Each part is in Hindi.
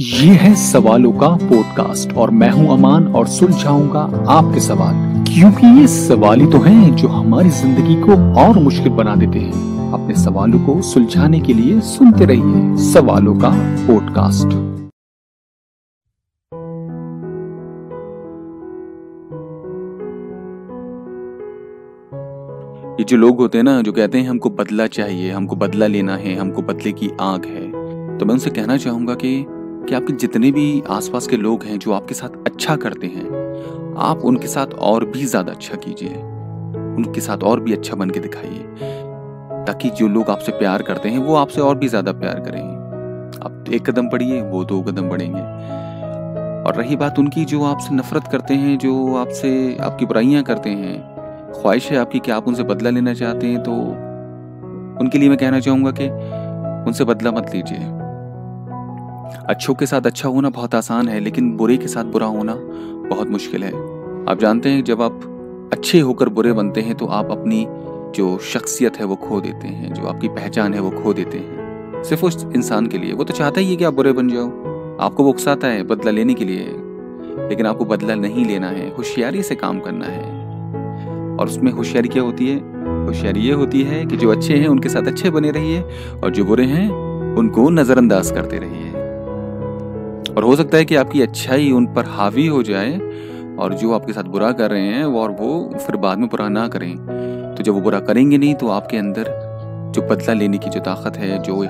ये है सवालों का पॉडकास्ट और मैं हूँ अमान और सुलझाऊँगा आपके सवाल। क्योंकि ये सवाल ही तो हैं जो हमारी ज़िंदगी को और मुश्किल बना देते हैं। अपने सवालों को सुलझाने के लिए सुनते रहिए सवालों का पॉडकास्ट ये जो लोग होते हैं ना, जो कहते हैं, हमको बदला चाहिए, हमको बदला लेना है, हमको बदले की आग है तो मैं उनसे कहना चाहूँगा कि कि आपके जितने भी आसपास के लोग हैं जो आपके साथ अच्छा करते हैं, आप उनके साथ और भी ज़्यादा अच्छा कीजिए। उनके साथ और भी अच्छा बन के दिखाइए, ताकि जो लोग आपसे प्यार करते हैं, वो आपसे और भी ज़्यादा प्यार करें। आप एक कदम बढ़िए, वो दो कदम बढ़ेंगे। और रही बात उनकी, जो आपसे नफरत करते हैं, जो आपसे आपकी बुराइयाँ करते हैं, ख्वाहिश है आपकी कि आप उनसे बदला लेना चाहते हैं तो उनके लिए मैं कहना चाहूँगा कि उनसे बदला मत लीजिए। अच्छों के साथ अच्छा होना बहुत आसान है, लेकिन बुरे के साथ बुरा होना बहुत मुश्किल है। आप जानते हैं, जब आप अच्छे होकर बुरे बनते हैं तो आप अपनी जो शख्सियत है, वो खो देते हैं, जो आपकी पहचान है, वो खो देते हैं। सिर्फ़ उस इंसान के लिए। वो तो चाहता ही है कि आप बुरे बन जाओ। आपको वो उकसाता है बदला लेने के लिए। लेकिन आपको बदला नहीं लेना है। होशियारी से काम करना है। और उसमें होशियारी क्या होती है? होशियारी ये होती है कि जो अच्छे हैं, उनके साथ अच्छे बने रहिए, और जो बुरे हैं, उनको नजरअंदाज करते रहिए। और हो सकता है कि आपकी अच्छाई उन पर हावी हो जाए और जो आपके साथ बुरा कर रहे हैं और वो फिर बाद में बुरा ना करें। तो जब वो बुरा करेंगे नहीं तो आपके अंदर जो बदला लेने की जो ताकत है, जो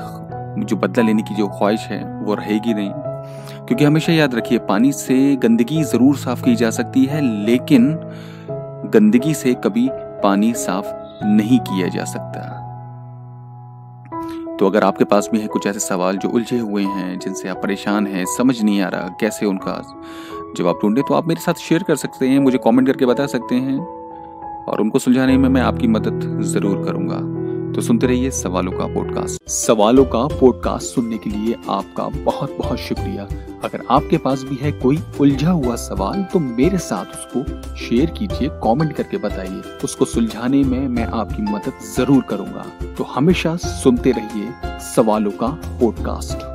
जो बदला लेने की जो ख्वाहिश है, वो रहेगी नहीं। क्योंकि हमेशा याद रखिए, पानी से गंदगी ज़रूर साफ़ की जा सकती है, लेकिन गंदगी से कभी पानी साफ़ नहीं किया जा सकता। तो अगर आपके पास भी है कुछ ऐसे सवाल जो उलझे हुए हैं, जिनसे आप परेशान हैं, समझ नहीं आ रहा, कैसे उनका जवाब ढूंढे तो आप मेरे साथ शेयर कर सकते हैं, मुझे कमेंट करके बता सकते हैं और उनको सुलझाने में मैं आपकी मदद ज़रूर करूँगा। तो सुनते रहिए सवालों का पॉडकास्ट सवालों का पॉडकास्ट सुनने के लिए आपका बहुत बहुत शुक्रिया। अगर आपके पास भी है कोई उलझा हुआ सवाल तो मेरे साथ उसको शेयर कीजिए कमेंट करके बताइए। उसको सुलझाने में मैं आपकी मदद ज़रूर करूँगा। तो हमेशा सुनते रहिए सवालों का पॉडकास्ट